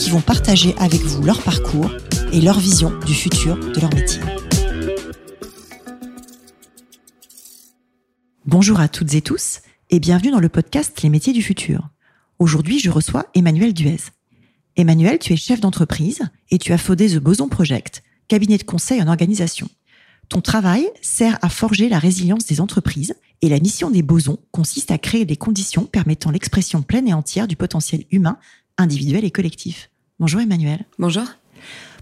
qui vont partager avec vous leur parcours et leur vision du futur de leur métier. Bonjour à toutes et tous et bienvenue dans le podcast Les métiers du futur. Aujourd'hui, je reçois Emmanuel Duez. Emmanuel, tu es chef d'entreprise et tu as fondé The Boson Project, cabinet de conseil en organisation. Ton travail sert à forger la résilience des entreprises et la mission des bosons consiste à créer des conditions permettant l'expression pleine et entière du potentiel humain, individuel et collectif. Bonjour Emmanuel. Bonjour.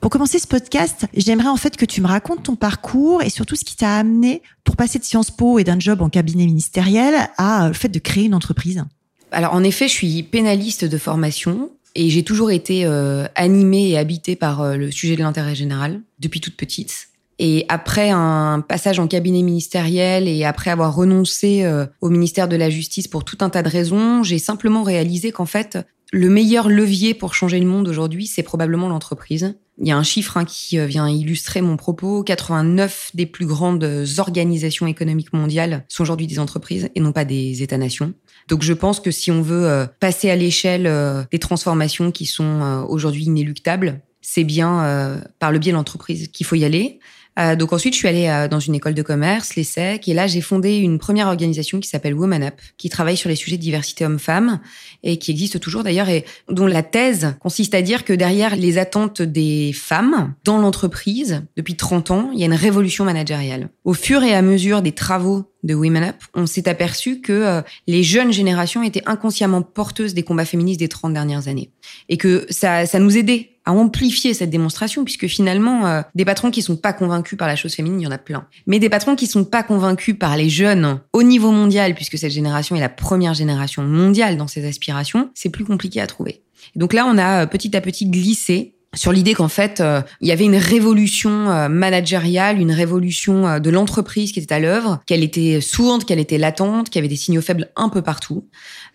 Pour commencer ce podcast, j'aimerais en fait que tu me racontes ton parcours et surtout ce qui t'a amené pour passer de Sciences Po et d'un job en cabinet ministériel à euh, le fait de créer une entreprise. Alors en effet, je suis pénaliste de formation et j'ai toujours été euh, animée et habitée par euh, le sujet de l'intérêt général depuis toute petite. Et après un passage en cabinet ministériel et après avoir renoncé euh, au ministère de la Justice pour tout un tas de raisons, j'ai simplement réalisé qu'en fait, le meilleur levier pour changer le monde aujourd'hui, c'est probablement l'entreprise. Il y a un chiffre hein, qui euh, vient illustrer mon propos. 89 des plus grandes organisations économiques mondiales sont aujourd'hui des entreprises et non pas des États-nations. Donc je pense que si on veut euh, passer à l'échelle des transformations qui sont aujourd'hui inéluctables, c'est bien par le biais de l'entreprise qu'il faut y aller. Euh, donc ensuite, je suis allée euh, dans une école de commerce, l'ESSEC, et là, j'ai fondé une première organisation qui s'appelle Woman Up, qui travaille sur les sujets de diversité homme-femme et qui existe toujours d'ailleurs et dont la thèse consiste à dire que derrière les attentes des femmes dans l'entreprise, depuis 30 ans, il y a une révolution managériale. Au fur et à mesure des travaux de Women Up, on s'est aperçu que euh, les jeunes générations étaient inconsciemment porteuses des combats féministes des 30 dernières années. Et que ça, ça nous aidait à amplifier cette démonstration, puisque finalement, euh, des patrons qui sont pas convaincus par la chose féminine, il y en a plein. Mais des patrons qui sont pas convaincus par les jeunes au niveau mondial, puisque cette génération est la première génération mondiale dans ses aspirations, c'est plus compliqué à trouver. donc là, on a euh, petit à petit glissé sur l'idée qu'en fait, euh, il y avait une révolution euh, managériale, une révolution euh, de l'entreprise qui était à l'œuvre, qu'elle était sourde, qu'elle était latente, qu'il y avait des signaux faibles un peu partout.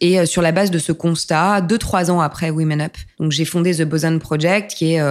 Et sur la base de ce constat, deux trois ans après Women Up, donc j'ai fondé The Boson Project, qui est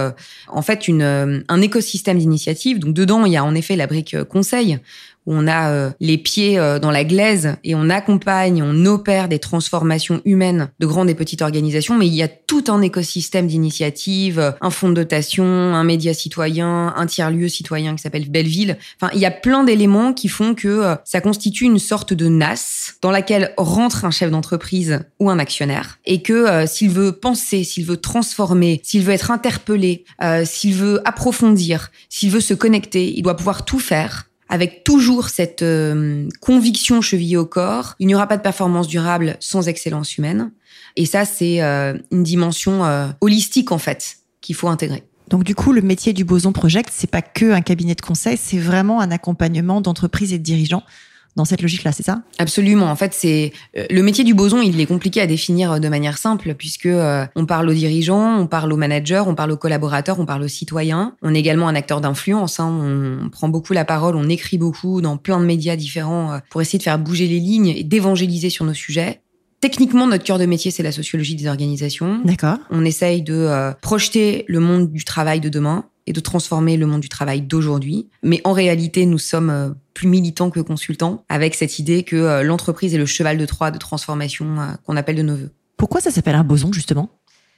en fait une, un écosystème d'initiatives. Donc dedans, il y a en effet la brique conseil où on a euh, les pieds euh, dans la glaise et on accompagne, on opère des transformations humaines de grandes et petites organisations, mais il y a tout un écosystème d'initiatives, un fonds de dotation, un média citoyen, un tiers-lieu citoyen qui s'appelle Belleville. Enfin, il y a plein d'éléments qui font que euh, ça constitue une sorte de NAS dans laquelle rentre un chef d'entreprise ou un actionnaire et que s'il veut penser, s'il veut transformer, s'il veut être interpellé, s'il veut approfondir, s'il veut se connecter, il doit pouvoir tout faire avec toujours cette euh, conviction chevillée au corps, il n'y aura pas de performance durable sans excellence humaine. Et ça, c'est euh, une dimension euh, holistique en fait qu'il faut intégrer. Donc du coup, le métier du Boson Project, c'est pas que un cabinet de conseil, c'est vraiment un accompagnement d'entreprises et de dirigeants dans cette logique-là, c'est ça? Absolument. En fait, c'est euh, le métier du boson. Il est compliqué à définir euh, de manière simple puisque euh, on parle aux dirigeants, on parle aux managers, on parle aux collaborateurs, on parle aux citoyens. On est également un acteur d'influence. Hein. On, prend beaucoup la parole, on écrit beaucoup dans plein de médias différents pour essayer de faire bouger les lignes et d'évangéliser sur nos sujets. Techniquement, notre cœur de métier, c'est la sociologie des organisations. D'accord. On essaye de projeter le monde du travail de demain et de transformer le monde du travail d'aujourd'hui. Mais en réalité, nous sommes euh, plus militants que consultants avec cette idée que euh, l'entreprise est le cheval de Troie de transformation euh, qu'on appelle de nos voeux. Pourquoi ça s'appelle un boson, justement?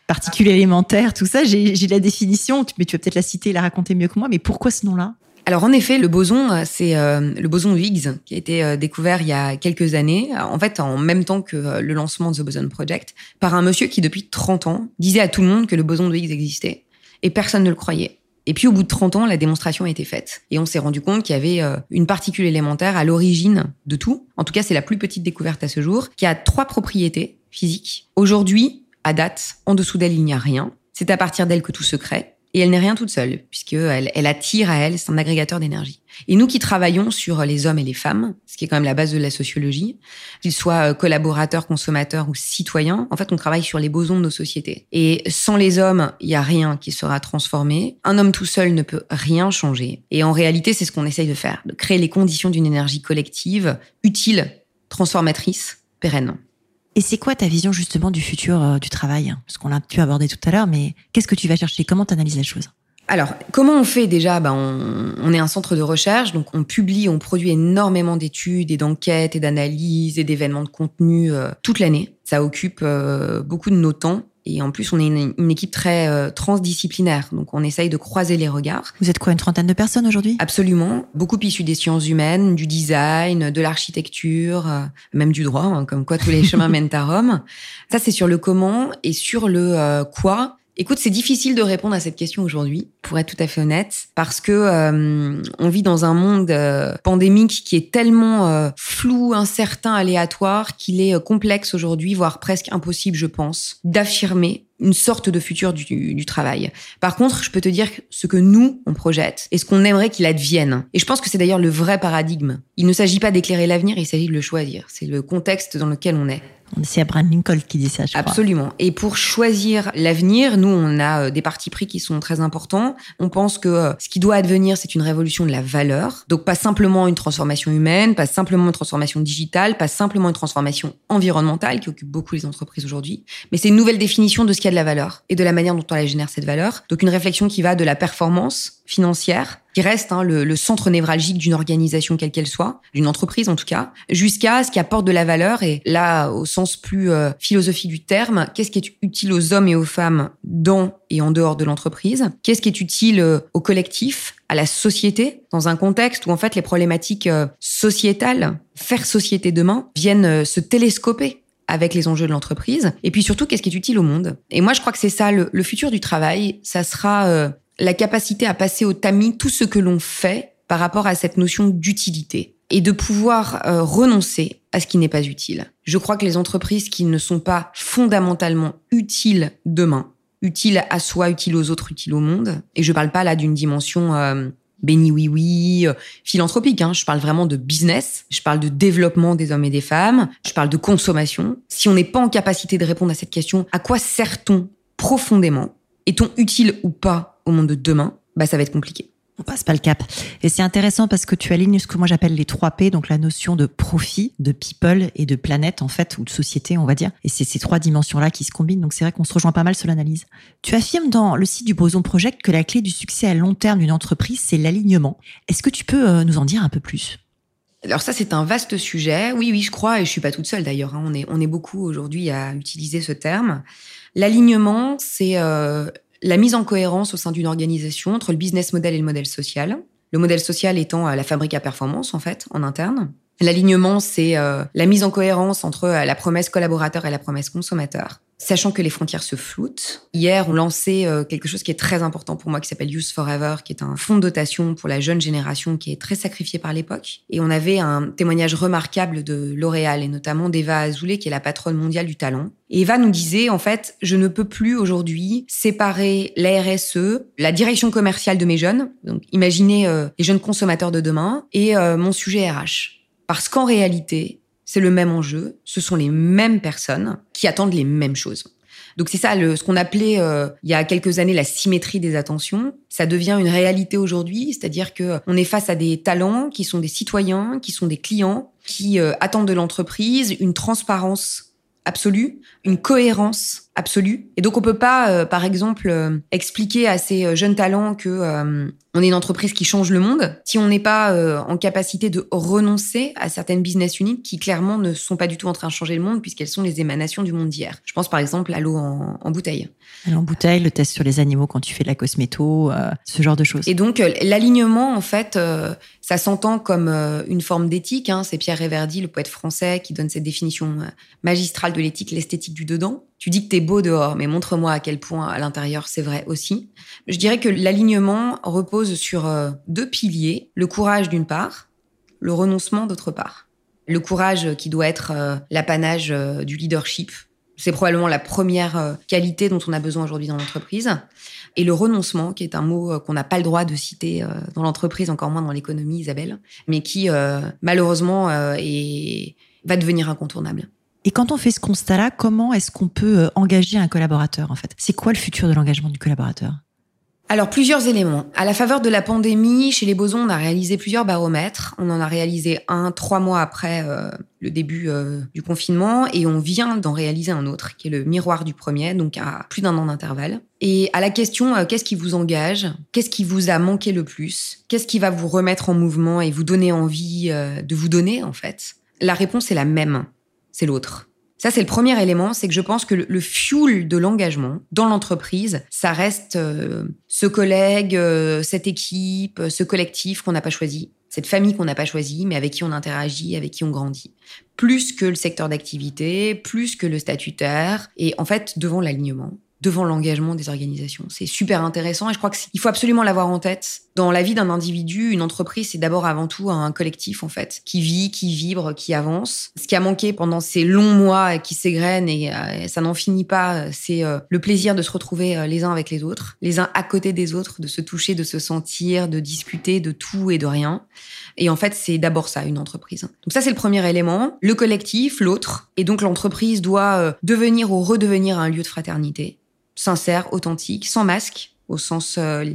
Particules élémentaires, tout ça, j'ai la définition, mais tu vas peut-être la citer et la raconter mieux que moi, mais pourquoi ce nom-là? Alors en effet, le boson, c'est le boson Higgs qui a été découvert il y a quelques années, en fait en même temps que le lancement de The Boson Project, par un monsieur qui depuis 30 ans disait à tout le monde que le boson de Higgs existait et personne ne le croyait. Et puis au bout de 30 ans, la démonstration a été faite. Et on s'est rendu compte qu'il y avait euh, une particule élémentaire à l'origine de tout. En tout cas, c'est la plus petite découverte à ce jour, qui a trois propriétés physiques. Aujourd'hui, à date, en dessous d'elle, il n'y a rien. C'est à partir d'elle que tout se crée. Et elle n'est rien toute seule, puisqu'elle elle attire à elle, c'est un agrégateur d'énergie. Et nous qui travaillons sur les hommes et les femmes, ce qui est quand même la base de la sociologie, qu'ils soient euh, collaborateurs, consommateurs ou citoyens, en fait, on travaille sur les bosons de nos sociétés. Et sans les hommes, il n'y a rien qui sera transformé. Un homme tout seul ne peut rien changer. Et en réalité, c'est ce qu'on essaye de faire, de créer les conditions d'une énergie collective, utile, transformatrice, pérenne. Et c'est quoi ta vision justement du futur euh, du travail? Parce qu'on l'a pu aborder tout à l'heure, mais qu'est-ce que tu vas chercher? Comment tu analyses les choses? Alors, comment on fait déjà? Ben on, est un centre de recherche, donc on publie, on produit énormément d'études et d'enquêtes et d'analyses et d'événements de contenu euh, toute l'année. Ça occupe euh, beaucoup de nos temps. Et en plus, on est une, équipe très euh, transdisciplinaire, donc on essaye de croiser les regards. Vous êtes quoi, une trentaine de personnes aujourd'hui? Absolument, beaucoup issus des sciences humaines, du design, de l'architecture, même du droit, hein, comme quoi tous les chemins mènent à Rome. Ça, c'est sur le comment et sur le quoi. Écoute, c'est difficile de répondre à cette question aujourd'hui, pour être tout à fait honnête, parce que euh, on vit dans un monde euh, pandémique qui est tellement euh, flou, incertain, aléatoire, qu'il est complexe aujourd'hui, voire presque impossible, je pense, d'affirmer une sorte de futur du, du, travail. Par contre, je peux te dire ce que nous, on projette et ce qu'on aimerait qu'il advienne. Et je pense que c'est d'ailleurs le vrai paradigme. Il ne s'agit pas d'éclairer l'avenir, il s'agit de le choisir. C'est le contexte dans lequel on est. C'est Abraham Lincoln qui dit ça, je crois. Absolument. Et pour choisir l'avenir, nous, on a euh, des partis pris qui sont très importants. On pense que euh, ce qui doit advenir, c'est une révolution de la valeur. Donc pas simplement une transformation humaine, pas simplement une transformation digitale, pas simplement une transformation environnementale qui occupe beaucoup les entreprises aujourd'hui, mais c'est une nouvelle définition de ce qu'il y a de la valeur et de la manière dont on la génère cette valeur. Donc une réflexion qui va de la performance financière, qui reste hein, le, centre névralgique d'une organisation quelle qu'elle soit, d'une entreprise en tout cas, jusqu'à ce qui apporte de la valeur. Et là, au sens plus euh, philosophique du terme, qu'est-ce qui est utile aux hommes et aux femmes dans et en dehors de l'entreprise? Qu'est-ce qui est utile euh, au collectif, à la société, dans un contexte où en fait les problématiques euh, sociétales, faire société demain, viennent se télescoper avec les enjeux de l'entreprise. Et puis surtout, qu'est-ce qui est utile au monde? Et moi, je crois que c'est ça, le, futur du travail, ça sera la capacité à passer au tamis tout ce que l'on fait par rapport à cette notion d'utilité et de pouvoir euh, renoncer à ce qui n'est pas utile. Je crois que les entreprises qui ne sont pas fondamentalement utiles demain, utiles à soi, utiles aux autres, utiles au monde, et je parle pas là d'une dimension euh, béni oui oui, euh, philanthropique, hein, je parle vraiment de business, je parle de développement des hommes et des femmes, je parle de consommation. Si on n'est pas en capacité de répondre à cette question, à quoi sert-on profondément? Est-on utile ou pas? Au monde de demain, bah, ça va être compliqué. On passe pas le cap. Et c'est intéressant parce que tu alignes ce que moi j'appelle les 3 P, donc la notion de profit, de people et de planète, en fait, ou de société, on va dire. Et c'est ces trois dimensions-là qui se combinent. Donc c'est vrai qu'on se rejoint pas mal sur l'analyse. Tu affirmes dans le site du Boson Project que la clé du succès à long terme d'une entreprise, c'est l'alignement. Est-ce que tu peux euh, nous en dire un peu plus? Alors ça, c'est un vaste sujet. Oui, oui, je crois, et je suis pas toute seule d'ailleurs. Hein. On est, on est beaucoup aujourd'hui à utiliser ce terme. L'alignement, c'est euh, la mise en cohérence au sein d'une organisation entre le business model et le modèle social. Le modèle social étant euh, la fabrique à performance, en fait, en interne. L'alignement, c'est euh, la mise en cohérence entre euh, la promesse collaborateur et la promesse consommateur sachant que les frontières se floutent. Hier, on lançait euh, quelque chose qui est très important pour moi, qui s'appelle Youth Forever, qui est un fonds de dotation pour la jeune génération qui est très sacrifiée par l'époque. Et on avait un témoignage remarquable de L'Oréal et notamment d'Eva Azoulay, qui est la patronne mondiale du talent. Et Eva nous disait, en fait, je ne peux plus aujourd'hui séparer la RSE, la direction commerciale de mes jeunes, donc imaginez euh, les jeunes consommateurs de demain, et euh, mon sujet RH. Parce qu'en réalité, c'est le même enjeu, ce sont les mêmes personnes qui attendent les mêmes choses. Donc c'est ça, le, ce qu'on appelait euh, il y a quelques années la symétrie des attentions. Ça devient une réalité aujourd'hui, c'est-à-dire que on est face à des talents qui sont des citoyens, qui sont des clients, qui euh, attendent de l'entreprise une transparence absolue, une cohérence absolue. Et donc on peut pas, euh, par exemple, euh, expliquer à ces euh, jeunes talents que on est une entreprise qui change le monde si on n'est pas en capacité de renoncer à certaines business units qui clairement ne sont pas du tout en train de changer le monde puisqu'elles sont les émanations du monde d'hier. Je pense par exemple à l'eau en, en, bouteille. L'eau en bouteille, le test sur les animaux quand tu fais de la cosméto, ce genre de choses. Et donc l'alignement, en fait, ça s'entend comme une forme d'éthique. Hein. C'est Pierre Réverdy, le poète français, qui donne cette définition magistrale de l'éthique, l'esthétique du dedans. Tu dis que t'es beau dehors, mais montre-moi à quel point à l'intérieur c'est vrai aussi. Je dirais que l'alignement repose sur euh, deux piliers. Le courage d'une part, le renoncement d'autre part. Le courage qui doit être euh, l'apanage euh, du leadership, C'est probablement la première qualité dont on a besoin aujourd'hui dans l'entreprise. Et le renoncement, qui est un mot qu'on n'a pas le droit de citer dans l'entreprise, encore moins dans l'économie, Isabelle, mais qui malheureusement va devenir incontournable. Et quand on fait ce constat-là, comment est-ce qu'on peut engager un collaborateur en fait? C'est quoi le futur de l'engagement du collaborateur? Alors, plusieurs éléments. À la faveur de la pandémie, chez les Bosons, on a réalisé plusieurs baromètres. On en a réalisé un trois mois après euh, le début euh, du confinement et on vient d'en réaliser un autre, qui est le miroir du premier, donc à plus d'un an d'intervalle. Et à la question euh, qu'est-ce qui vous engage? Qu'est-ce qui vous a manqué le plus? Qu'est-ce qui va vous remettre en mouvement et vous donner envie de vous donner, en fait? La réponse est la même. C'est l'autre. Ça, c'est le premier élément, c'est que je pense que le, fuel de l'engagement dans l'entreprise, ça reste euh, ce collègue, euh, cette équipe, ce collectif qu'on n'a pas choisi, cette famille qu'on n'a pas choisi, mais avec qui on interagit, avec qui on grandit. Plus que le secteur d'activité, plus que le statutaire, et en fait, devant l'alignement devant l'engagement des organisations. C'est super intéressant et je crois qu'il faut absolument l'avoir en tête. Dans la vie d'un individu, une entreprise, c'est d'abord avant tout un collectif, en fait, qui vit, qui vibre, qui avance. Ce qui a manqué pendant ces longs mois qui s'égrènent et euh, ça n'en finit pas, c'est euh, le plaisir de se retrouver euh, les uns avec les autres, les uns à côté des autres, de se toucher, de se sentir, de discuter de tout et de rien. Et en fait, c'est d'abord ça, une entreprise. Donc ça, c'est le premier élément. Le collectif, l'autre. Et donc l'entreprise doit devenir ou redevenir un lieu de fraternité sincère, authentique, sans masque, au sens euh,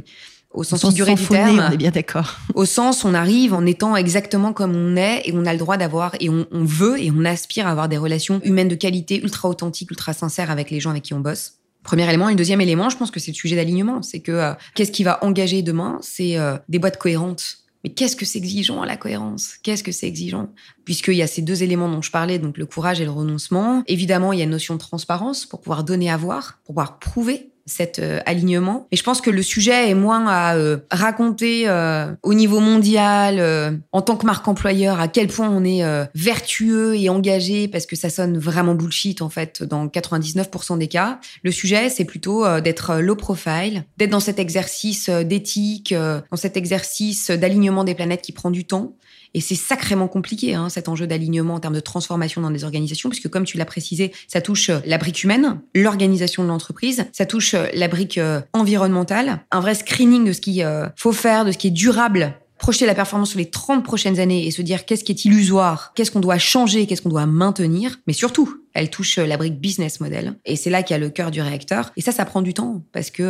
au sens, figuré du terme. On est bien d'accord. Au sens, on arrive en étant exactement comme on est et on a le droit d'avoir et on, veut et on aspire à avoir des relations humaines de qualité ultra authentiques, ultra sincères avec les gens avec qui on bosse. Premier élément. Et le deuxième élément, je pense que c'est le sujet d'alignement. C'est que euh, qu'est-ce qui va engager demain? C'est euh, des boîtes cohérentes. Mais qu'est-ce que c'est exigeant la cohérence? Qu'est-ce que c'est exigeant? Puisqu'il y a ces deux éléments dont je parlais, donc le courage et le renoncement. Évidemment, il y a une notion de transparence pour pouvoir donner à voir, pour pouvoir prouver cet euh, alignement. Et je pense que le sujet est moins à euh, raconter euh, au niveau mondial, en tant que marque employeur, à quel point on est vertueux et engagé, parce que ça sonne vraiment bullshit en fait dans 99% des cas. Le sujet, c'est plutôt d'être low profile, d'être dans cet exercice d'éthique, dans cet exercice d'alignement des planètes qui prend du temps. Et c'est sacrément compliqué, hein, cet enjeu d'alignement en termes de transformation dans des organisations, puisque comme tu l'as précisé, ça touche euh, la brique humaine, l'organisation de l'entreprise, ça touche euh, la brique euh, environnementale, un vrai screening de ce qu'il faut faire, de ce qui est durable projeter la performance sur les 30 prochaines années et se dire qu'est-ce qui est illusoire, qu'est-ce qu'on doit changer, qu'est-ce qu'on doit maintenir, mais surtout, elle touche la brique business model. Et c'est là qu'il y a le cœur du réacteur. Et ça ça prend du temps parce que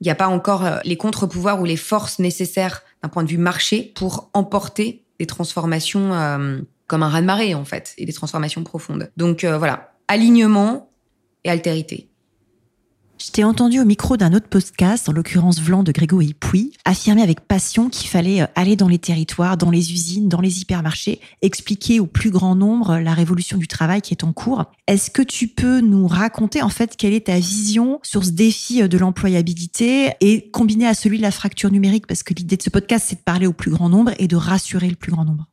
il n'y a pas encore les contre-pouvoirs ou les forces nécessaires d'un point de vue marché pour emporter des transformations euh, comme un raz-de-marée, en fait, et des transformations profondes. Donc euh, voilà, alignement et altérité. Je t'ai entendu au micro d'un autre podcast, en l'occurrence Vlan de Grégory Pouy, affirmer avec passion qu'il fallait euh, aller dans les territoires, dans les usines, dans les hypermarchés, expliquer au plus grand nombre la révolution du travail qui est en cours. Est-ce que tu peux nous raconter en fait quelle est ta vision sur ce défi de l'employabilité et combiner à celui de la fracture numérique? Parce que l'idée de ce podcast, c'est de parler au plus grand nombre et de rassurer le plus grand nombre.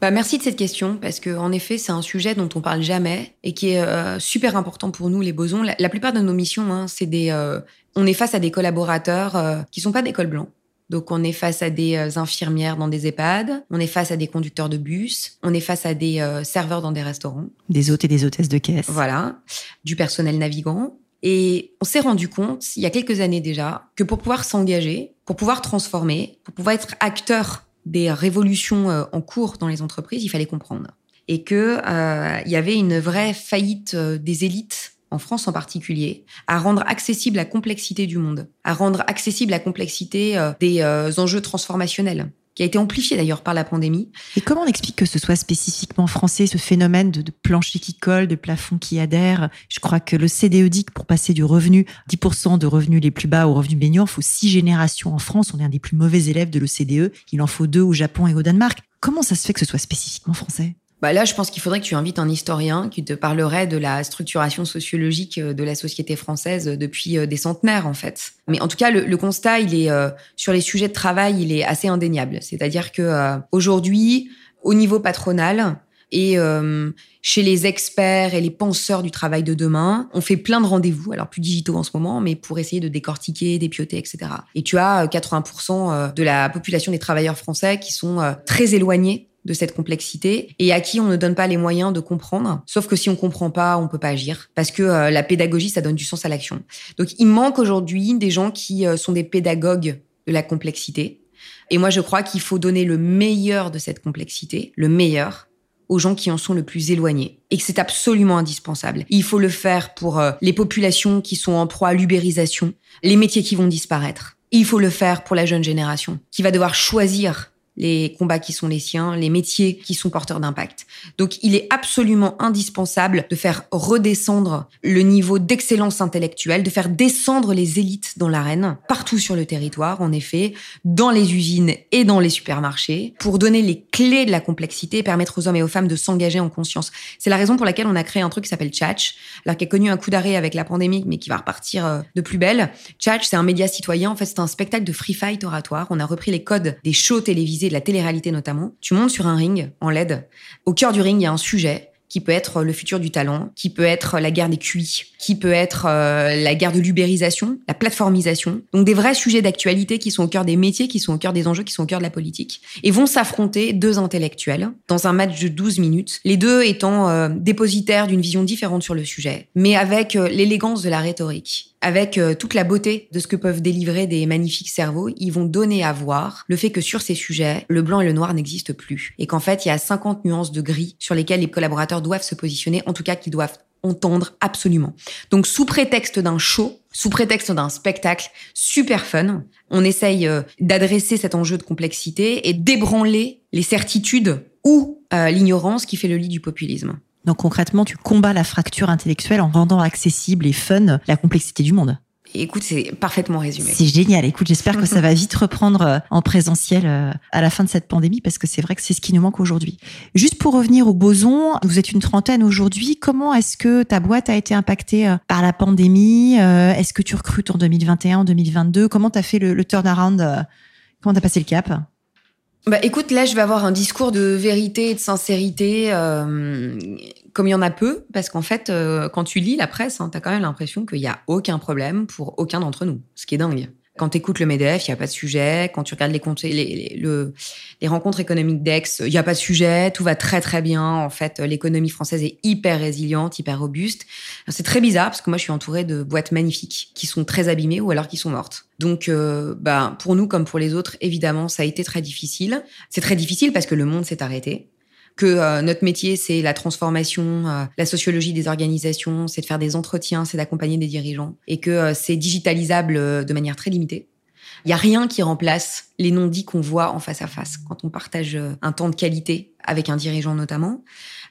Bah, merci de cette question parce que en effet c'est un sujet dont on parle jamais et qui est euh, super important pour nous les bosons. La, plupart de nos missions, hein, c'est des, euh, on est face à des collaborateurs euh, qui sont pas d'école blanc. Donc on est face à des infirmières dans des EHPAD, on est face à des conducteurs de bus, on est face à des serveurs dans des restaurants, des hôtes et des hôtesses de caisse. Voilà, du personnel navigant. Et on s'est rendu compte, il y a quelques années déjà, que pour pouvoir s'engager, pour pouvoir transformer, pour pouvoir être acteur des révolutions euh, en cours dans les entreprises, il fallait comprendre. Et que euh, y avait une vraie faillite euh, des élites en France en particulier, à rendre accessible la complexité du monde, à rendre accessible la complexité des enjeux transformationnels qui a été amplifié d'ailleurs par la pandémie. Et comment on explique que ce soit spécifiquement français, ce phénomène de, plancher qui colle, de plafond qui adhère? Je crois que le CDE dit que pour passer du revenu, 10% de revenus les plus bas au revenu baignant, il faut six générations en France. On est un des plus mauvais élèves de l'OCDE. Il en faut deux au Japon et au Danemark. Comment ça se fait que ce soit spécifiquement français? Bah là, je pense qu'il faudrait que tu invites un historien qui te parlerait de la structuration sociologique euh, de la société française depuis euh, des centenaires, en fait. Mais en tout cas, le, constat, il est euh, sur les sujets de travail, il est assez indéniable. C'est-à-dire que aujourd'hui, au niveau patronal et chez les experts et les penseurs du travail de demain, on fait plein de rendez-vous, alors plus digitaux en ce moment, mais pour essayer de décortiquer, dépioter, etc. Et tu as 80% de la population des travailleurs français qui sont très éloignés de cette complexité et à qui on ne donne pas les moyens de comprendre. Sauf que si on comprend pas, on peut pas agir parce que euh, la pédagogie, ça donne du sens à l'action. Donc il manque aujourd'hui des gens qui euh, sont des pédagogues de la complexité. Et moi, je crois qu'il faut donner le meilleur de cette complexité, le meilleur, aux gens qui en sont le plus éloignés et que c'est absolument indispensable. Il faut le faire pour euh, les populations qui sont en proie à l'ubérisation, les métiers qui vont disparaître. Il faut le faire pour la jeune génération qui va devoir choisir les combats qui sont les siens, les métiers qui sont porteurs d'impact. Donc il est absolument indispensable de faire redescendre le niveau d'excellence intellectuelle, de faire descendre les élites dans l'arène, partout sur le territoire, en effet, dans les usines et dans les supermarchés, pour donner les clés de la complexité et permettre aux hommes et aux femmes de s'engager en conscience. C'est la raison pour laquelle on a créé un truc qui s'appelle Tchatch, alors qui a connu un coup d'arrêt avec la pandémie, mais qui va repartir euh, de plus belle. Tchatch, c'est un média citoyen, en fait c'est un spectacle de free fight oratoire. On a repris les codes des shows télévisés de la télé-réalité notamment, tu montes sur un ring en LED. Au cœur du ring, il y a un sujet qui peut être le futur du talent, qui peut être la guerre des QI, qui peut être euh, la guerre de l'ubérisation, la plateformisation. Donc des vrais sujets d'actualité qui sont au cœur des métiers, qui sont au cœur des enjeux, qui sont au cœur de la politique. Et vont s'affronter deux intellectuels dans un match de 12 minutes, les deux étant euh, dépositaires d'une vision différente sur le sujet, mais avec euh, l'élégance de la rhétorique avec toute la beauté de ce que peuvent délivrer des magnifiques cerveaux, ils vont donner à voir le fait que sur ces sujets, le blanc et le noir n'existent plus. Et qu'en fait, il y a 50 nuances de gris sur lesquelles les collaborateurs doivent se positionner, en tout cas qu'ils doivent entendre absolument. Donc sous prétexte d'un show, sous prétexte d'un spectacle super fun, on essaye euh, d'adresser cet enjeu de complexité et d'ébranler les certitudes ou euh, l'ignorance qui fait le lit du populisme. Donc concrètement, tu combats la fracture intellectuelle en rendant accessible et fun la complexité du monde. Écoute, c'est parfaitement résumé. C'est génial. Écoute, j'espère que ça va vite reprendre euh, en présentiel euh, à la fin de cette pandémie parce que c'est vrai que c'est ce qui nous manque aujourd'hui. Juste pour revenir au boson, vous êtes une trentaine aujourd'hui. Comment est-ce que ta boîte a été impactée euh, par la pandémie Est-ce que tu recrutes en 2021, en 2022 Comment tu as fait le, le turnaround Comment tu as passé le cap? Bah écoute, là je vais avoir un discours de vérité et de sincérité, euh, comme il y en a peu, parce qu'en fait, euh, quand tu lis la presse, hein, tu as quand même l'impression qu'il n'y a aucun problème pour aucun d'entre nous, ce qui est dingue. Quand tu écoutes le MEDEF, il n'y a pas de sujet. Quand tu regardes les, les, les, le, les rencontres économiques d'Aix, il n'y a pas de sujet. Tout va très très bien. En fait, l'économie française est hyper résiliente, hyper robuste. C'est très bizarre parce que moi, je suis entourée de boîtes magnifiques qui sont très abîmées ou alors qui sont mortes. Donc, euh, bah, pour nous comme pour les autres, évidemment, ça a été très difficile. C'est très difficile parce que le monde s'est arrêté que euh, notre métier, c'est la transformation, euh, la sociologie des organisations, c'est de faire des entretiens, c'est d'accompagner des dirigeants, et que euh, c'est digitalisable de manière très limitée. Il n'y a rien qui remplace les non-dits qu'on voit en face à face quand on partage un temps de qualité avec un dirigeant notamment.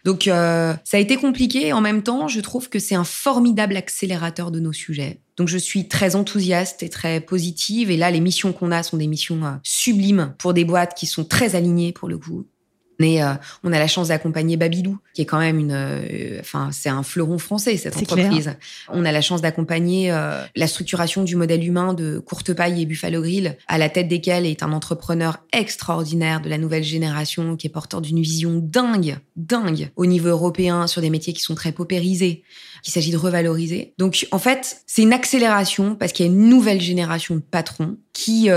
Donc ça a été compliqué en même temps, je trouve que c'est un formidable accélérateur de nos sujets. Donc je suis très enthousiaste et très positive et là les missions qu'on a sont des missions sublimes pour des boîtes qui sont très alignées pour le coup euh, on a la chance d'accompagner Babylou, qui est quand même une, euh, enfin, c'est un fleuron français cette entreprise. On a la chance d'accompagner euh, la structuration du modèle humain de Courtepaille et Buffalo Grill, à la tête desquels est un entrepreneur extraordinaire de la nouvelle génération, qui est porteur d'une vision dingue, dingue au niveau européen sur des métiers qui sont très paupérisés qu'il s'agit de revaloriser. Donc en fait, c'est une accélération parce qu'il y a une nouvelle génération de patrons qui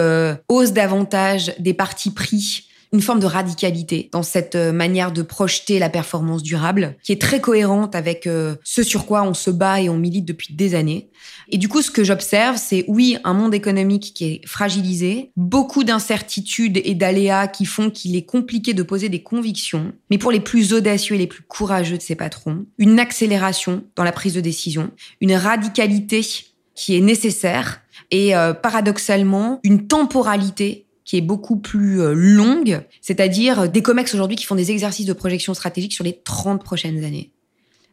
osent davantage des partis pris une forme de radicalité dans cette euh, manière de projeter la performance durable, qui est très cohérente avec euh, ce sur quoi on se bat et on milite depuis des années. Et du coup, ce que j'observe, c'est oui, un monde économique qui est fragilisé, beaucoup d'incertitudes et d'aléas qui font qu'il est compliqué de poser des convictions, mais pour les plus audacieux et les plus courageux de ces patrons, une accélération dans la prise de décision, une radicalité qui est nécessaire et euh, paradoxalement une temporalité qui est beaucoup plus euh, longue, c'est-à-dire euh, des COMEX aujourd'hui qui font des exercices de projection stratégique sur les 30 prochaines années.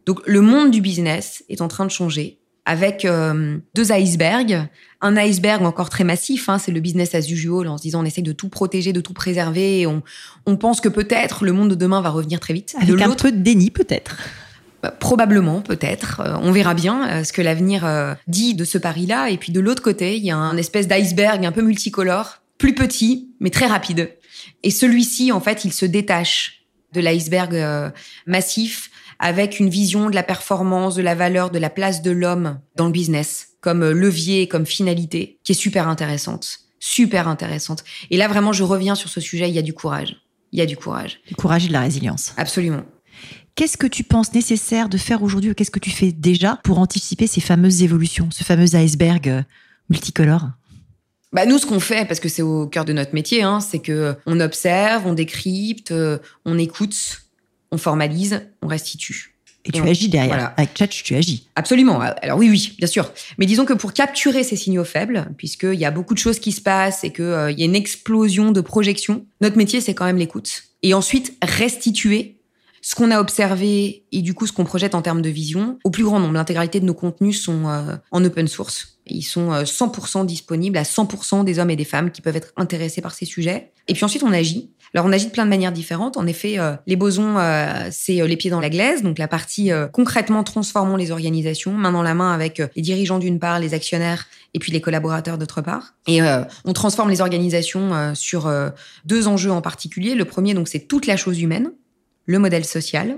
Donc le monde du business est en train de changer avec euh, deux icebergs. Un iceberg encore très massif, hein, c'est le business as usual, en se disant on essaie de tout protéger, de tout préserver, et on, on pense que peut-être le monde de demain va revenir très vite. Avec un peu de déni peut-être bah, Probablement, peut-être. on verra bien ce que l'avenir dit de ce pari-là. Et puis de l'autre côté, il y a un espèce d'iceberg un peu multicolore plus petit, mais très rapide. Et celui-ci, en fait, il se détache de l'iceberg euh, massif avec une vision de la performance, de la valeur, de la place de l'homme dans le business comme euh, levier, comme finalité, qui est super intéressante. Super intéressante. Et là, vraiment, je reviens sur ce sujet, il y a du courage. il y a du courage. Du courage et de la résilience. Absolument. Qu'est-ce que tu penses nécessaire de faire aujourd'hui ou qu'est-ce que tu fais déjà pour anticiper ces fameuses évolutions, ce fameux iceberg euh, multicolore? Bah nous, ce qu'on fait, parce que c'est au cœur de notre métier, hein, c'est que on observe, on décrypte, euh, on écoute, on formalise, on restitue. Et, tu agis derrière. Avec Chat, tu agis. Absolument. Alors oui, oui, bien sûr. Mais disons que pour capturer ces signaux faibles, puisqu'il y a beaucoup de choses qui se passent et qu'il euh, y a une explosion de projections, notre métier, c'est quand même l'écoute. Et ensuite, restituer ce qu'on a observé et du coup ce qu'on projette en termes de vision au plus grand nombre. L'intégralité de nos contenus sont euh, en open source. Ils sont 100% euh, disponibles à 100% des hommes et des femmes qui peuvent être intéressés par ces sujets. Et puis ensuite, on agit. Alors, on agit de plein de manières différentes. En effet, euh, les bosons, c'est les pieds dans la glaise, donc la partie concrètement transformons les organisations, main dans la main avec les dirigeants d'une part, les actionnaires et puis les collaborateurs d'autre part. Et on transforme les organisations sur deux enjeux en particulier. Le premier, donc, c'est toute la chose humaine le modèle social,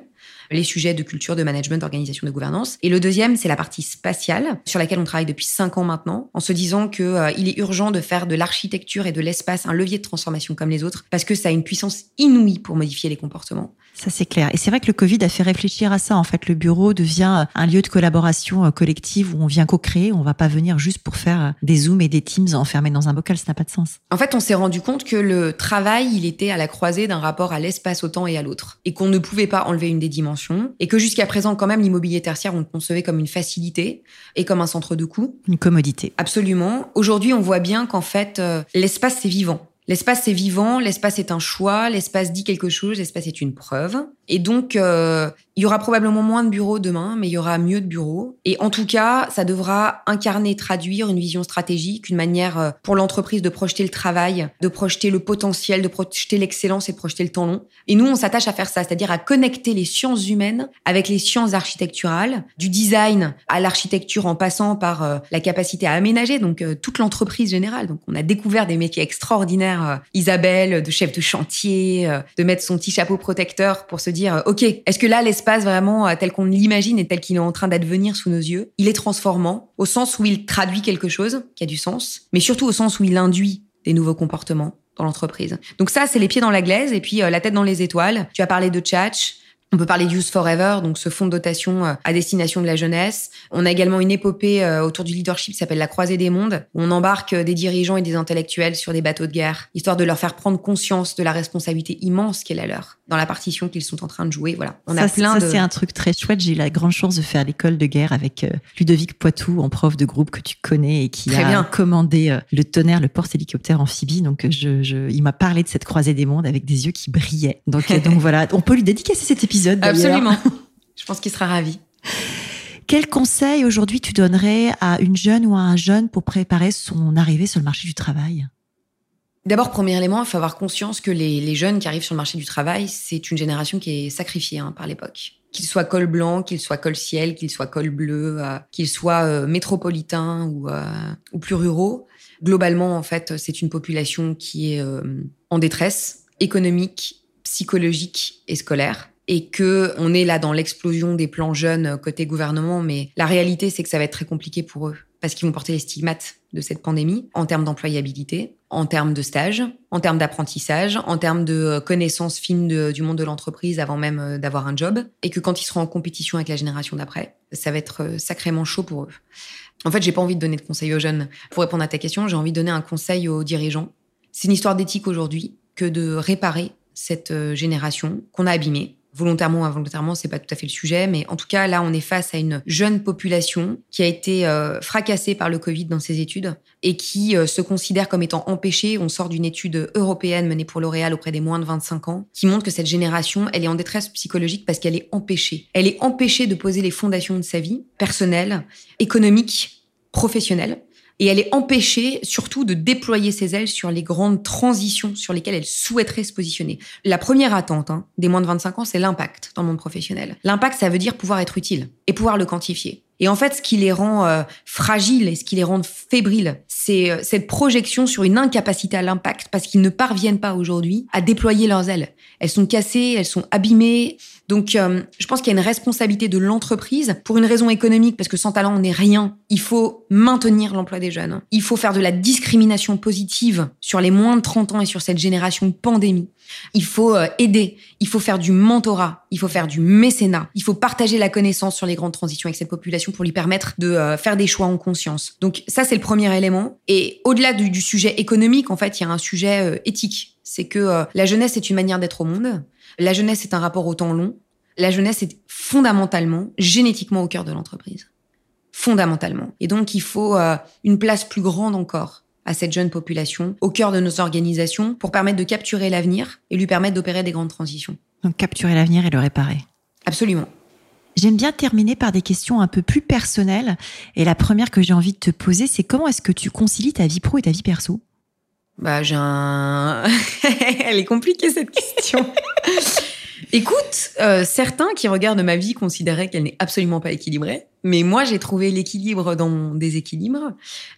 les sujets de culture, de management, d'organisation, de gouvernance. Et le deuxième, c'est la partie spatiale, sur laquelle on travaille depuis cinq ans maintenant, en se disant que euh, il est urgent de faire de l'architecture et de l'espace un levier de transformation comme les autres, parce que ça a une puissance inouïe pour modifier les comportements. Ça, c'est clair. Et c'est vrai que le Covid a fait réfléchir à ça. En fait, le bureau devient un lieu de collaboration euh, collective où on vient co-créer. On va pas venir juste pour faire euh, des Zooms et des Teams enfermés dans un bocal. Ça n'a pas de sens. En fait, on s'est rendu compte que le travail, il était à la croisée d'un rapport à l'espace, au temps et à l'autre. Et qu'on ne pouvait pas enlever une des dimensions. Et que jusqu'à présent, quand même, l'immobilier tertiaire, on le concevait comme une facilité et comme un centre de coût. Une commodité. Absolument. Aujourd'hui, on voit bien qu'en fait, euh, l'espace, c'est vivant. L'espace est vivant, l'espace est un choix, l'espace dit quelque chose, l'espace est une preuve. Et donc, euh, il y aura probablement moins de bureaux demain, mais il y aura mieux de bureaux. Et en tout cas, ça devra incarner, traduire une vision stratégique, une manière euh, pour l'entreprise de projeter le travail, de projeter le potentiel, de projeter l'excellence et de projeter le temps long. Et nous, on s'attache à faire ça, c'est-à-dire à connecter les sciences humaines avec les sciences architecturales, du design à l'architecture en passant par euh, la capacité à aménager, donc toute l'entreprise générale. Donc, on a découvert des métiers extraordinaires, Isabelle, de chef de chantier, de mettre son petit chapeau protecteur pour se dire euh, OK, est-ce que là, l'espace vraiment euh, tel qu'on l'imagine et tel qu'il est en train d'advenir sous nos yeux, il est transformant au sens où il traduit quelque chose qui a du sens, mais surtout au sens où il induit des nouveaux comportements dans l'entreprise. Donc ça, c'est les pieds dans la glaise et puis euh, la tête dans les étoiles. Tu as parlé de Tchatch, on peut parler Youth Forever, donc ce fonds de dotation euh, à destination de la jeunesse. On a également une épopée euh, autour du leadership qui s'appelle la Croisée des mondes. Où on embarque euh, des dirigeants et des intellectuels sur des bateaux de guerre, histoire de leur faire prendre conscience de la responsabilité immense qu'elle est la leur dans la partition qu'ils sont en train de jouer. Voilà, on a plein ça, c'est un truc très chouette. J'ai eu la grande chance de faire l'école de guerre avec Ludovic Poitou, en prof de groupe que tu connais et qui a commandé le tonnerre, le porte-hélicoptère amphibie. Donc, je, je, il m'a parlé de cette Croisée des mondes avec des yeux qui brillaient. Donc, donc voilà, on peut lui dédicacer cet épisode Absolument. Je pense qu'il sera ravi. Quel conseil aujourd'hui tu donnerais à une jeune ou à un jeune pour préparer son arrivée sur le marché du travail? D'abord, premier élément, il faut avoir conscience que les, jeunes qui arrivent sur le marché du travail, c'est une génération qui est sacrifiée hein, par l'époque. Qu'ils soient col blanc, qu'ils soient col ciel, qu'ils soient col bleu, euh, qu'ils soient euh, métropolitains ou, euh, ou plus ruraux. Globalement, en fait, c'est une population qui est en détresse économique, psychologique et scolaire et que on est là dans l'explosion des plans jeunes côté gouvernement, mais la réalité c'est que ça va être très compliqué pour eux parce qu'ils vont porter les stigmates de cette pandémie en termes d'employabilité, en termes de stage, en termes d'apprentissage, en termes de connaissances fines du monde de l'entreprise avant même euh, d'avoir un job, et que quand ils seront en compétition avec la génération d'après, ça va être euh, sacrément chaud pour eux. En fait, j'ai pas envie de donner de conseils aux jeunes. Pour répondre à ta question, j'ai envie de donner un conseil aux dirigeants. C'est une histoire d'éthique aujourd'hui que de réparer cette euh, génération qu'on a abîmée, volontairement ou involontairement, c'est pas tout à fait le sujet, mais en tout cas, là, on est face à une jeune population qui a été euh, fracassée par le Covid dans ses études et qui euh, se considère comme étant empêchée. On sort d'une étude européenne menée pour L'Oréal auprès des moins de 25 ans, qui montre que cette génération, elle est en détresse psychologique parce qu'elle est empêchée. Elle est empêchée de poser les fondations de sa vie personnelle, économique, professionnelle et elle est empêchée surtout de déployer ses ailes sur les grandes transitions sur lesquelles elle souhaiterait se positionner. La première attente hein, des moins de 25 ans, c'est l'impact dans le monde professionnel. L'impact, ça veut dire pouvoir être utile et pouvoir le quantifier. Et en fait, ce qui les rend euh, fragiles et ce qui les rend fébriles, c'est euh, cette projection sur une incapacité à l'impact parce qu'ils ne parviennent pas aujourd'hui à déployer leurs ailes. Elles sont cassées, elles sont abîmées. Donc, euh, je pense qu'il y a une responsabilité de l'entreprise pour une raison économique parce que sans talent, on n'est rien. Il faut maintenir l'emploi des jeunes. Il faut faire de la discrimination positive sur les moins de 30 ans et sur cette génération pandémie. Il faut euh, aider, il faut faire du mentorat, il faut faire du mécénat, il faut partager la connaissance sur les grandes transitions avec cette population pour lui permettre de euh, faire des choix en conscience. Donc ça, c'est le premier élément. Et au-delà du, sujet économique, en fait, il y a un sujet euh, éthique. C'est que la jeunesse est une manière d'être au monde. La jeunesse est un rapport au temps long. La jeunesse est fondamentalement, génétiquement au cœur de l'entreprise fondamentalement. Et donc, il faut euh, une place plus grande encore à cette jeune population au cœur de nos organisations pour permettre de capturer l'avenir et lui permettre d'opérer des grandes transitions. Donc, capturer l'avenir et le réparer. Absolument. J'aime bien terminer par des questions un peu plus personnelles. Et la première que j'ai envie de te poser, c'est comment est-ce que tu concilies ta vie pro et ta vie perso? Bah, j'ai un. Elle est compliquée cette question. Écoute, euh, certains qui regardent ma vie considéraient qu'elle n'est absolument pas équilibrée, mais moi j'ai trouvé l'équilibre dans mon déséquilibre.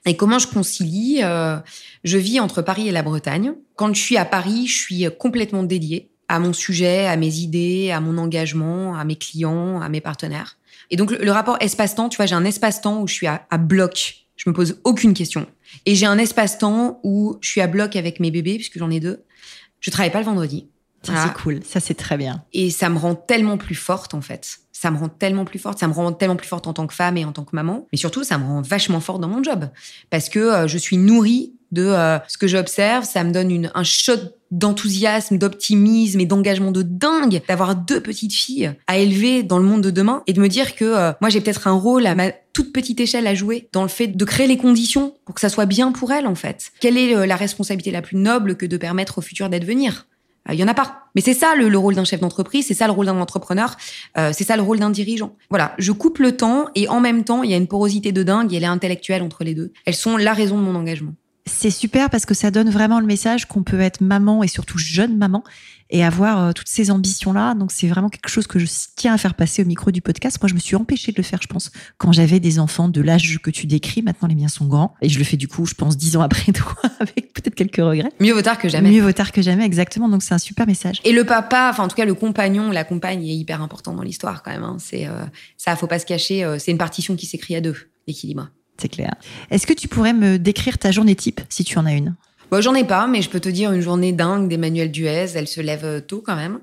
Et comment je concilie euh, Je vis entre Paris et la Bretagne. Quand je suis à Paris, je suis complètement dédiée à mon sujet, à mes idées, à mon engagement, à mes clients, à mes partenaires. Et donc le, rapport espace-temps, tu vois, j'ai un espace-temps où je suis à, à bloc. Je me pose aucune question. Et j'ai un espace-temps où je suis à bloc avec mes bébés, puisque j'en ai deux. Je travaille pas le vendredi. Ça, c'est cool. Ça, c'est très bien. Et ça me rend tellement plus forte, en fait. Ça me rend tellement plus forte. Ça me rend tellement plus forte en tant que femme et en tant que maman. Mais surtout, ça me rend vachement forte dans mon job. Parce que euh, je suis nourrie de euh, ce que j'observe. Ça me donne une, un shot d'enthousiasme, d'optimisme et d'engagement de dingue d'avoir deux petites filles à élever dans le monde de demain et de me dire que euh, moi j'ai peut-être un rôle à ma toute petite échelle à jouer dans le fait de créer les conditions pour que ça soit bien pour elles en fait. Quelle est la responsabilité la plus noble que de permettre au futur d'advenir il y en a pas. Mais c'est ça le, rôle d'un chef d'entreprise, c'est ça le rôle d'un entrepreneur, euh, c'est ça le rôle d'un dirigeant. Voilà, je coupe le temps et en même temps, il y a une porosité de dingue et elle est intellectuelle entre les deux. Elles sont la raison de mon engagement. C'est super parce que ça donne vraiment le message qu'on peut être maman et surtout jeune maman et avoir euh, toutes ces ambitions-là. Donc c'est vraiment quelque chose que je tiens à faire passer au micro du podcast. Moi, je me suis empêchée de le faire, je pense, quand j'avais des enfants de l'âge que tu décris. Maintenant, les miens sont grands et je le fais du coup, je pense, dix ans après toi, avec peut-être quelques regrets. Mieux vaut tard que jamais. Mieux vaut tard que jamais, exactement. Donc c'est un super message. Et le papa, enfin en tout cas le compagnon, la compagne est hyper important dans l'histoire quand même. Hein. C'est euh, ça, faut pas se cacher. Euh, c'est une partition qui s'écrit à deux, l'équilibre. C'est clair. Est-ce que tu pourrais me décrire ta journée type, si tu en as une? Bon, J'en ai pas, mais je peux te dire une journée dingue d'Emmanuel Duez. Elle se lève euh, tôt quand même.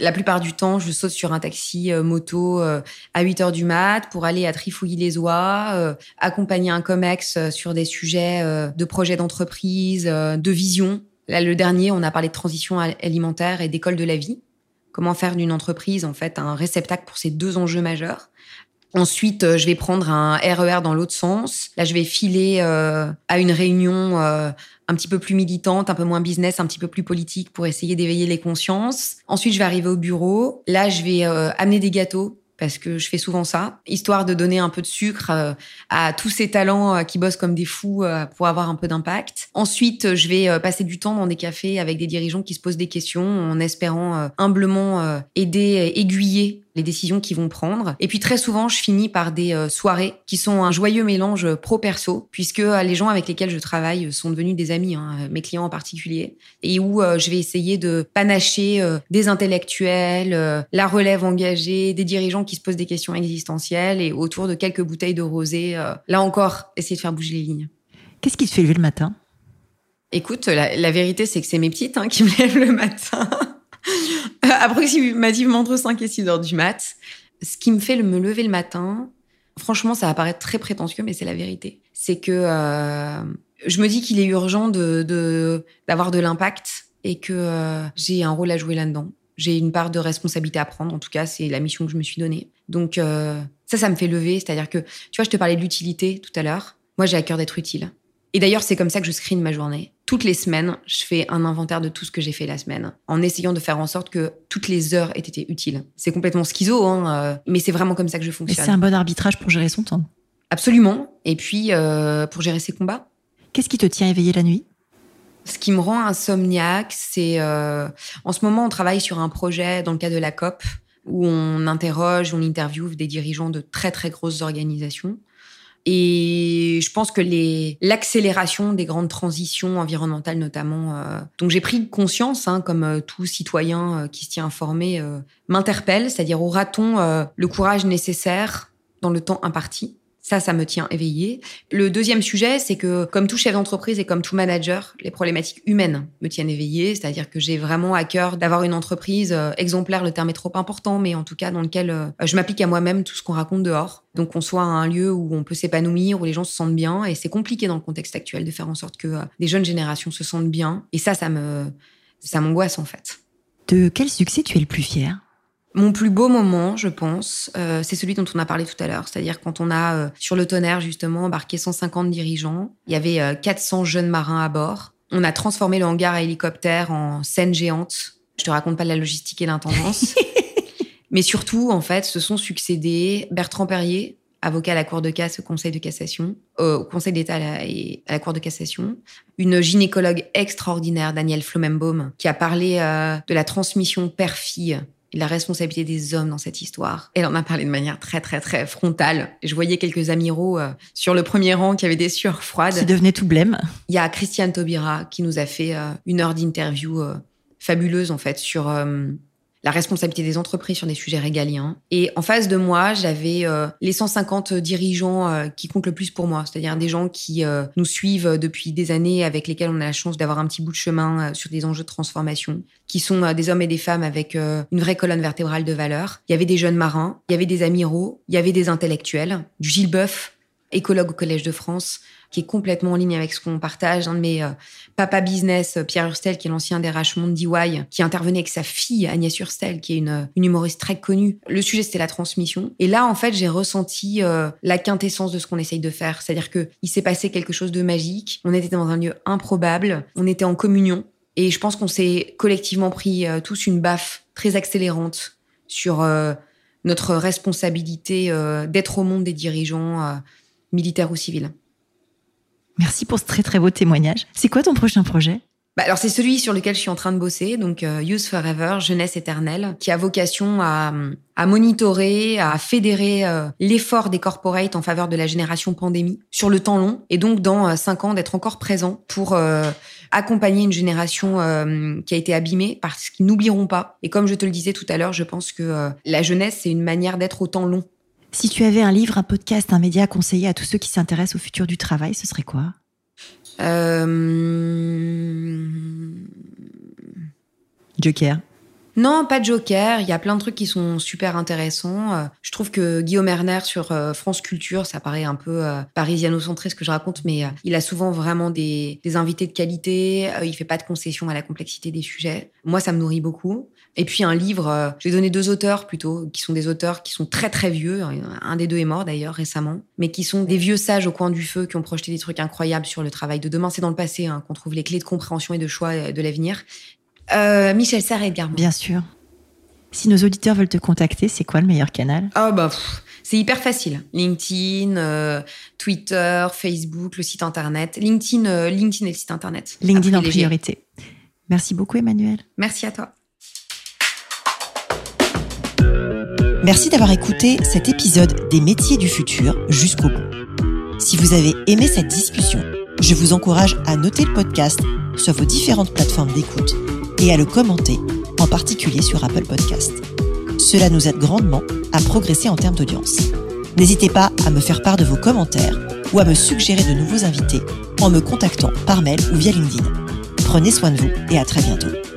La plupart du temps, je saute sur un taxi euh, moto euh, à 8 heures du mat pour aller à Trifouilly-les-Oies, accompagner un COMEX sur des sujets de projets d'entreprise, de vision. Là, le dernier, on a parlé de transition alimentaire et d'école de la vie. Comment faire d'une entreprise, en fait, un réceptacle pour ces deux enjeux majeurs. Ensuite, euh, je vais prendre un RER e dans l'autre sens. Là, je vais filer euh, à une réunion euh, un petit peu plus militante, un peu moins business, un petit peu plus politique pour essayer d'éveiller les consciences. Ensuite, je vais arriver au bureau. Là, je vais amener des gâteaux parce que je fais souvent ça, histoire de donner un peu de sucre euh, à tous ces talents euh, qui bossent comme des fous euh, pour avoir un peu d'impact. Ensuite, je vais passer du temps dans des cafés avec des dirigeants qui se posent des questions en espérant humblement aider, aiguiller les décisions qu'ils vont prendre. Et puis très souvent, je finis par des soirées qui sont un joyeux mélange pro-perso, puisque les gens avec lesquels je travaille sont devenus des amis, hein, mes clients en particulier, et où je vais essayer de panacher des intellectuels, la relève engagée, des dirigeants qui se posent des questions existentielles et autour de quelques bouteilles de rosé, euh, là encore, essayer de faire bouger les lignes. Qu'est-ce qui te fait lever le matin? Écoute, la, vérité, c'est que c'est mes petites hein, qui me lèvent le matin. Approximativement entre 5 et 6 heures du mat. Ce qui me fait me lever le matin, franchement, ça va paraître très prétentieux, mais c'est la vérité. C'est que euh, je me dis qu'il est urgent de d'avoir de, l'impact et que euh, j'ai un rôle à jouer là-dedans j'ai une part de responsabilité à prendre. En tout cas, c'est la mission que je me suis donnée. Donc euh, ça, ça me fait lever. C'est-à-dire que, tu vois, je te parlais de l'utilité tout à l'heure. Moi, j'ai à cœur d'être utile. Et d'ailleurs, c'est comme ça que je screen ma journée. Toutes les semaines, je fais un inventaire de tout ce que j'ai fait la semaine, en essayant de faire en sorte que toutes les heures aient été utiles. C'est complètement schizo, hein, euh, mais c'est vraiment comme ça que je fonctionne. c'est un bon arbitrage pour gérer son temps. Absolument. Et puis, euh, pour gérer ses combats. Qu'est-ce qui te tient éveillé la nuit? Ce qui me rend insomniaque, c'est euh, en ce moment on travaille sur un projet dans le cadre de la COP où on interroge, on interviewe des dirigeants de très très grosses organisations. Et je pense que l'accélération des grandes transitions environnementales notamment, euh, dont j'ai pris conscience, hein, comme euh, tout citoyen euh, qui se tient informé, euh, m'interpelle. C'est-à-dire aura-t-on le courage nécessaire dans le temps imparti? Ça, ça me tient éveillé. Le deuxième sujet, c'est que comme tout chef d'entreprise et comme tout manager, les problématiques humaines me tiennent éveillé. C'est-à-dire que j'ai vraiment à cœur d'avoir une entreprise euh, exemplaire. Le terme est trop important, mais en tout cas dans lequel euh, je m'applique à moi-même tout ce qu'on raconte dehors. Donc qu'on soit un lieu où on peut s'épanouir, où les gens se sentent bien. Et c'est compliqué dans le contexte actuel de faire en sorte que euh, les jeunes générations se sentent bien. Et ça, ça me, ça m'angoisse en fait. De quel succès tu es le plus fier? Mon plus beau moment, je pense, euh, c'est celui dont on a parlé tout à l'heure. C'est-à-dire quand on a, euh, sur le tonnerre, justement, embarqué 150 dirigeants. Il y avait 400 euh, jeunes marins à bord. On a transformé le hangar à hélicoptère en scène géante. Je te raconte pas la logistique et l'intendance. Mais surtout, en fait, se sont succédés Bertrand Perrier, avocat à la Cour de casse au Conseil de cassation, au Conseil d'État et à la Cour de cassation, une gynécologue extraordinaire, Danielle Flomenbaum, qui a parlé de la transmission père-fille la responsabilité des hommes dans cette histoire. Elle en a parlé de manière très très très frontale. Je voyais quelques amiraux euh, sur le premier rang qui avaient des sueurs froides. Qui devenaient tout blême. Il y a Christiane Taubira qui nous a fait euh, une heure d'interview euh, fabuleuse en fait sur la responsabilité des entreprises sur des sujets régaliens. Et en face de moi, j'avais euh, les 150 dirigeants euh, qui comptent le plus pour moi, c'est-à-dire des gens qui euh, nous suivent depuis des années, avec lesquels on a la chance d'avoir un petit bout de chemin sur des enjeux de transformation, qui sont des hommes et des femmes avec une vraie colonne vertébrale de valeur. Il y avait des jeunes marins, il y avait des amiraux, il y avait des intellectuels, du Gilles Boeuf, écologue au Collège de France, qui est complètement en ligne avec ce qu'on partage. Un de mes euh, papa business, euh, Pierre Hurstel, qui est l'ancien des Rachemont d'EY, qui intervenait avec sa fille Agnès Hurstel, qui est une, euh, une humoriste très connue. Le sujet, c'était la transmission. Et là, en fait, j'ai ressenti la quintessence de ce qu'on essaye de faire. C'est-à-dire que il s'est passé quelque chose de magique. On était dans un lieu improbable. On était en communion. Et je pense qu'on s'est collectivement pris tous une baffe très accélérante sur notre responsabilité d'être au monde des dirigeants militaires ou civils. Merci pour ce très très beau témoignage. C'est quoi ton prochain projet? Bah alors c'est celui sur lequel je suis en train de bosser, donc euh, Youth Forever, jeunesse éternelle, qui a vocation à, à monitorer, à fédérer euh, l'effort des corporates en faveur de la génération pandémie sur le temps long, et donc dans euh, cinq ans d'être encore présent pour accompagner une génération qui a été abîmée parce qu'ils n'oublieront pas. Et comme je te le disais tout à l'heure, je pense que la jeunesse c'est une manière d'être au temps long. Si tu avais un livre, un podcast, un média à conseiller à tous ceux qui s'intéressent au futur du travail, ce serait quoi? Euh... Joker. Non, pas de Joker. Il y a plein de trucs qui sont super intéressants. Euh, je trouve que Guillaume Erner sur euh, France Culture, ça paraît un peu parisiano-centré ce que je raconte, mais il a souvent vraiment des, des invités de qualité. il fait pas de concessions à la complexité des sujets. Moi, ça me nourrit beaucoup. Et puis un livre, j'ai donné deux auteurs plutôt, qui sont des auteurs qui sont très très vieux. Un des deux est mort d'ailleurs récemment, mais qui sont des vieux sages au coin du feu qui ont projeté des trucs incroyables sur le travail de demain. C'est dans le passé hein, qu'on trouve les clés de compréhension et de choix de l'avenir. Euh, Michel Serre et Edgar Bien sûr. Si nos auditeurs veulent te contacter, c'est quoi le meilleur canal? Ah bah c'est hyper facile. LinkedIn, euh, Twitter, Facebook, le site internet. LinkedIn, euh, LinkedIn et le site internet. LinkedIn en priorité. Merci beaucoup Emmanuel. Merci à toi. Merci d'avoir écouté cet épisode des métiers du futur jusqu'au bout. Si vous avez aimé cette discussion, je vous encourage à noter le podcast sur vos différentes plateformes d'écoute et à le commenter, en particulier sur Apple Podcast. Cela nous aide grandement à progresser en termes d'audience. N'hésitez pas à me faire part de vos commentaires ou à me suggérer de nouveaux invités en me contactant par mail ou via LinkedIn. Prenez soin de vous et à très bientôt.